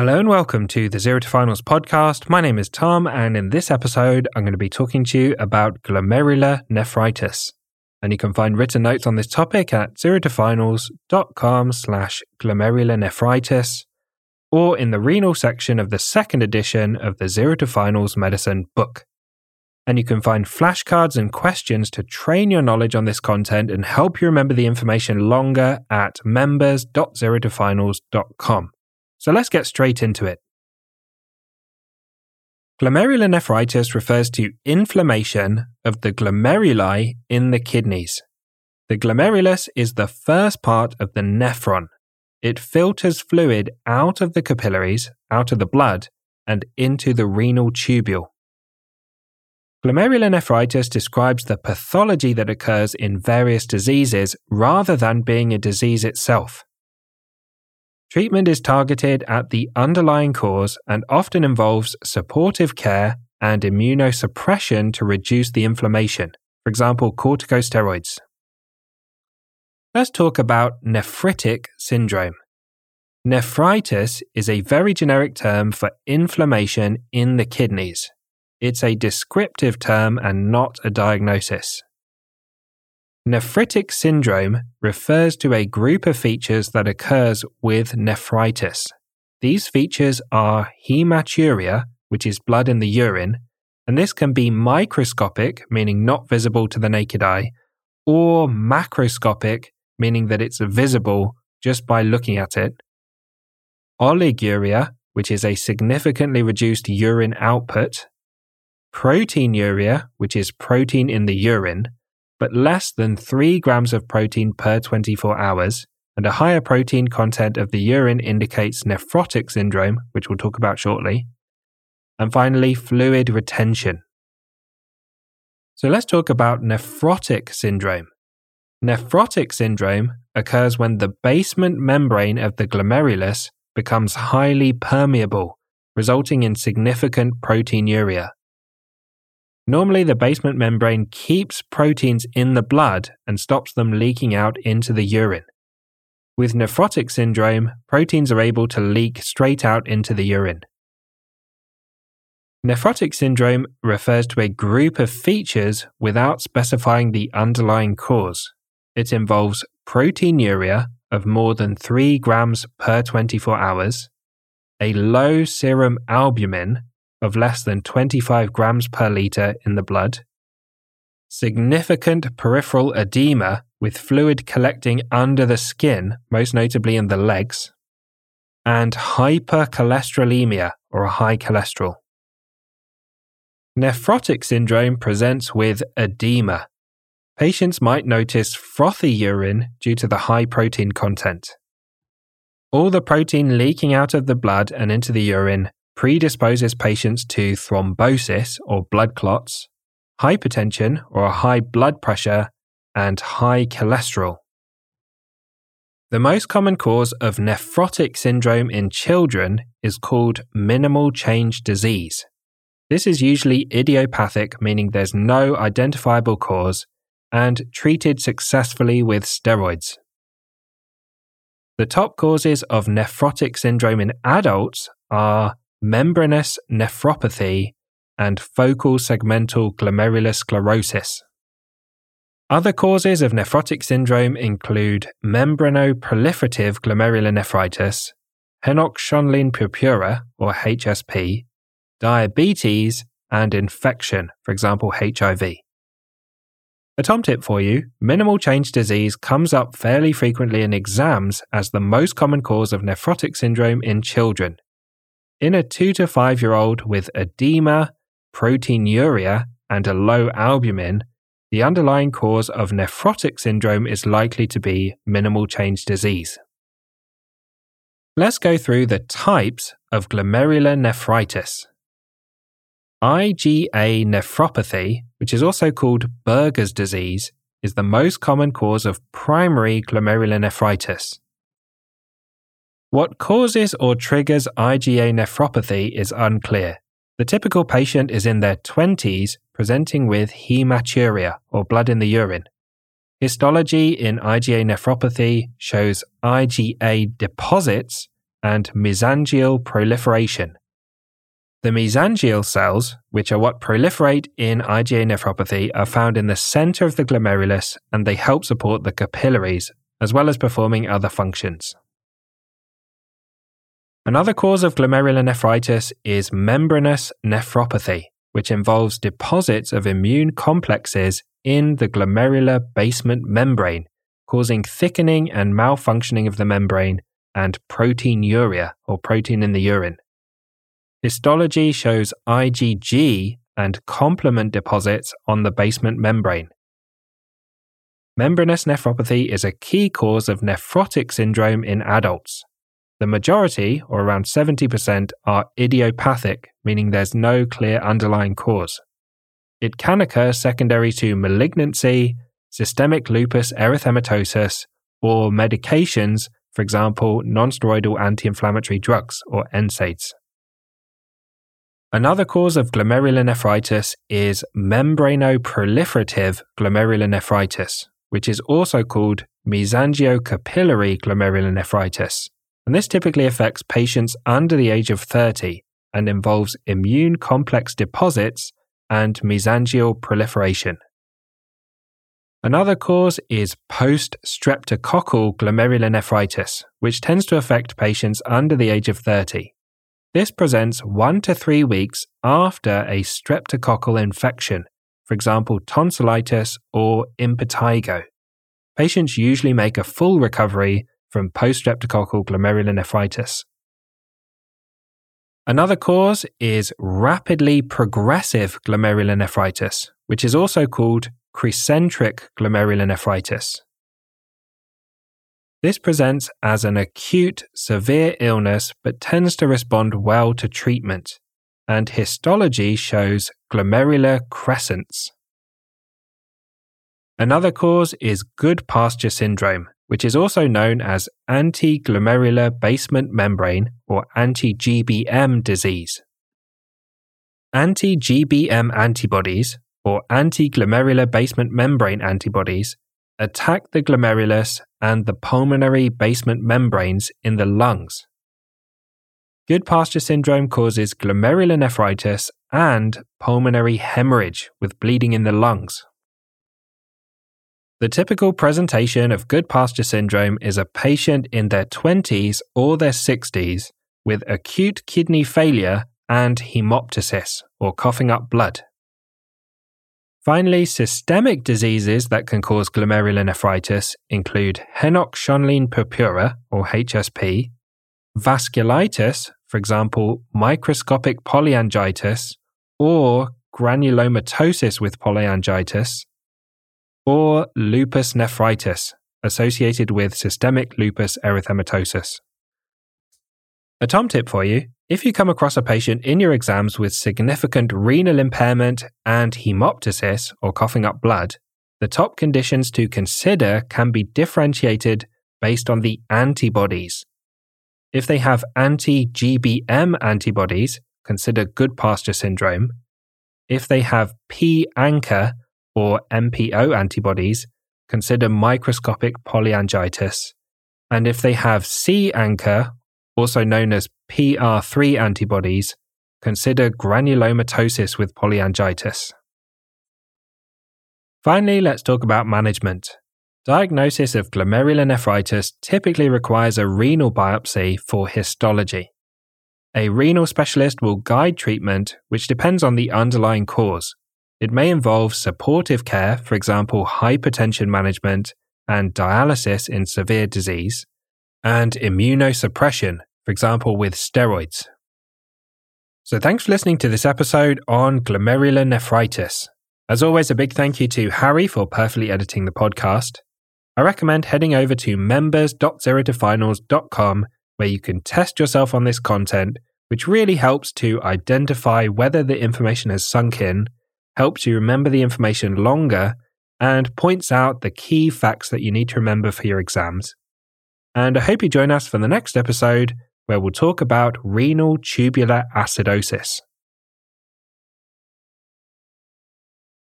Hello and welcome to the Zero to Finals podcast. My name is Tom, and in this episode, I'm going to be talking to you about glomerulonephritis. And you can find written notes on this topic at zerotofinals.com slash glomerulonephritis or in the renal section of the second edition of the Zero to Finals medicine book. And you can find flashcards and questions to train your knowledge on this content and help you remember the information longer at members.zerotofinals.com. So let's get straight into it. Glomerulonephritis refers to inflammation of the glomeruli in the kidneys. The glomerulus is the first part of the nephron. It filters fluid out of the capillaries, out of the blood, and into the renal tubule. Glomerulonephritis describes the pathology that occurs in various diseases rather than being a disease itself. Treatment is targeted at the underlying cause and often involves supportive care and immunosuppression to reduce the inflammation, for example, corticosteroids. Let's talk about nephritic syndrome. Nephritis is a very generic term for inflammation in the kidneys. It's a descriptive term and not a diagnosis. Nephritic syndrome refers to a group of features that occurs with nephritis. These features are hematuria, which is blood in the urine, and this can be microscopic, meaning not visible to the naked eye, or macroscopic, meaning that it's visible just by looking at it. Oliguria, which is a significantly reduced urine output. Proteinuria, which is protein in the urine, but less than 3 grams of protein per 24 hours, and a higher protein content of the urine indicates nephrotic syndrome, which we'll talk about shortly. And finally, fluid retention. So let's talk about nephrotic syndrome. Nephrotic syndrome occurs when the basement membrane of the glomerulus becomes highly permeable, resulting in significant proteinuria. Normally, the basement membrane keeps proteins in the blood and stops them leaking out into the urine. With nephrotic syndrome, proteins are able to leak straight out into the urine. Nephrotic syndrome refers to a group of features without specifying the underlying cause. It involves proteinuria of more than 3 grams per 24 hours, a low serum albumin of less than 25 grams per litre in the blood, significant peripheral edema with fluid collecting under the skin, most notably in the legs, and hypercholesterolemia or a high cholesterol. Nephrotic syndrome presents with edema. Patients might notice frothy urine due to the high protein content. All the protein leaking out of the blood and into the urine predisposes patients to thrombosis or blood clots, hypertension or high blood pressure, and high cholesterol. The most common cause of nephrotic syndrome in children is called minimal change disease. This is usually idiopathic, meaning there's no identifiable cause, and treated successfully with steroids. The top causes of nephrotic syndrome in adults are membranous nephropathy, and focal segmental glomerulosclerosis. Other causes of nephrotic syndrome include membranoproliferative glomerulonephritis, Henoch-Schönlein purpura or HSP, diabetes, and infection, for example, HIV. A tom tip for you minimal change disease comes up fairly frequently in exams as the most common cause of nephrotic syndrome in children, in a two to five year old with edema, proteinuria, and a low albumin, the underlying cause of nephrotic syndrome is likely to be minimal change disease. Let's go through the types of glomerulonephritis. IgA nephropathy, which is also called Berger's disease, is the most common cause of primary glomerulonephritis. What causes or triggers IgA nephropathy is unclear. The typical patient is in their 20s presenting with hematuria or blood in the urine. Histology in IgA nephropathy shows IgA deposits and mesangial proliferation. The mesangial cells, which are what proliferate in IgA nephropathy, are found in the center of the glomerulus and they help support the capillaries, as well as performing other functions. Another cause of glomerulonephritis is membranous nephropathy, which involves deposits of immune complexes in the glomerular basement membrane, causing thickening and malfunctioning of the membrane and proteinuria, or protein in the urine. Histology shows IgG and complement deposits on the basement membrane. Membranous nephropathy is a key cause of nephrotic syndrome in adults. The majority, or around 70%, are idiopathic, meaning there's no clear underlying cause. It can occur secondary to malignancy, systemic lupus erythematosus, or medications, for example, nonsteroidal anti inflammatory drugs or NSAIDs. Another cause of glomerulonephritis is membranoproliferative glomerulonephritis, which is also called mesangiocapillary glomerulonephritis. And this typically affects patients under the age of 30 and involves immune complex deposits and mesangial proliferation. Another cause is post streptococcal glomerulonephritis, which tends to affect patients under the age of 30. This presents one to three weeks after a streptococcal infection, for example, tonsillitis or impetigo. Patients usually make a full recovery from post streptococcal glomerulonephritis. Another cause is rapidly progressive glomerulonephritis, which is also called crescentric glomerulonephritis. This presents as an acute, severe illness but tends to respond well to treatment, and histology shows glomerular crescents. Another cause is Goodpasture syndrome, which is also known as anti-glomerular basement membrane or anti-GBM disease. Anti-GBM antibodies or anti-glomerular basement membrane antibodies attack the glomerulus and the pulmonary basement membranes in the lungs. Goodpasture syndrome causes glomerulonephritis and pulmonary hemorrhage with bleeding in the lungs. The typical presentation of good Goodpasture syndrome is a patient in their 20s or their 60s with acute kidney failure and hemoptysis, or coughing up blood. Finally, systemic diseases that can cause glomerulonephritis include Henoch-Schönlein purpura, or HSP, vasculitis, for example, microscopic polyangiitis, or granulomatosis with polyangiitis, or lupus nephritis, associated with systemic lupus erythematosus. A Tom tip for you if you come across a patient in your exams with significant renal impairment and hemoptysis or coughing up blood, the top conditions to consider can be differentiated based on the antibodies. If they have anti GBM antibodies, consider Goodpasture syndrome. If they have P ANCA or MPO antibodies, consider microscopic polyangiitis. And if they have C ANCA also known as PR3 antibodies, consider granulomatosis with polyangiitis. Finally, let's talk about management. Diagnosis of glomerulonephritis typically requires a renal biopsy for histology. A renal specialist will guide treatment, which depends on the underlying cause. It may involve supportive care, for example, hypertension management and dialysis in severe disease, and immunosuppression, for example, with steroids. So, thanks for listening to this episode on glomerulonephritis. As always, a big thank you to Harry for perfectly editing the podcast. I recommend heading over to members.zerotofinals.com where you can test yourself on this content, which really helps to identify whether the information has sunk in, helps you remember the information longer, and points out the key facts that you need to remember for your exams. And I hope you join us for the next episode where we'll talk about renal tubular acidosis.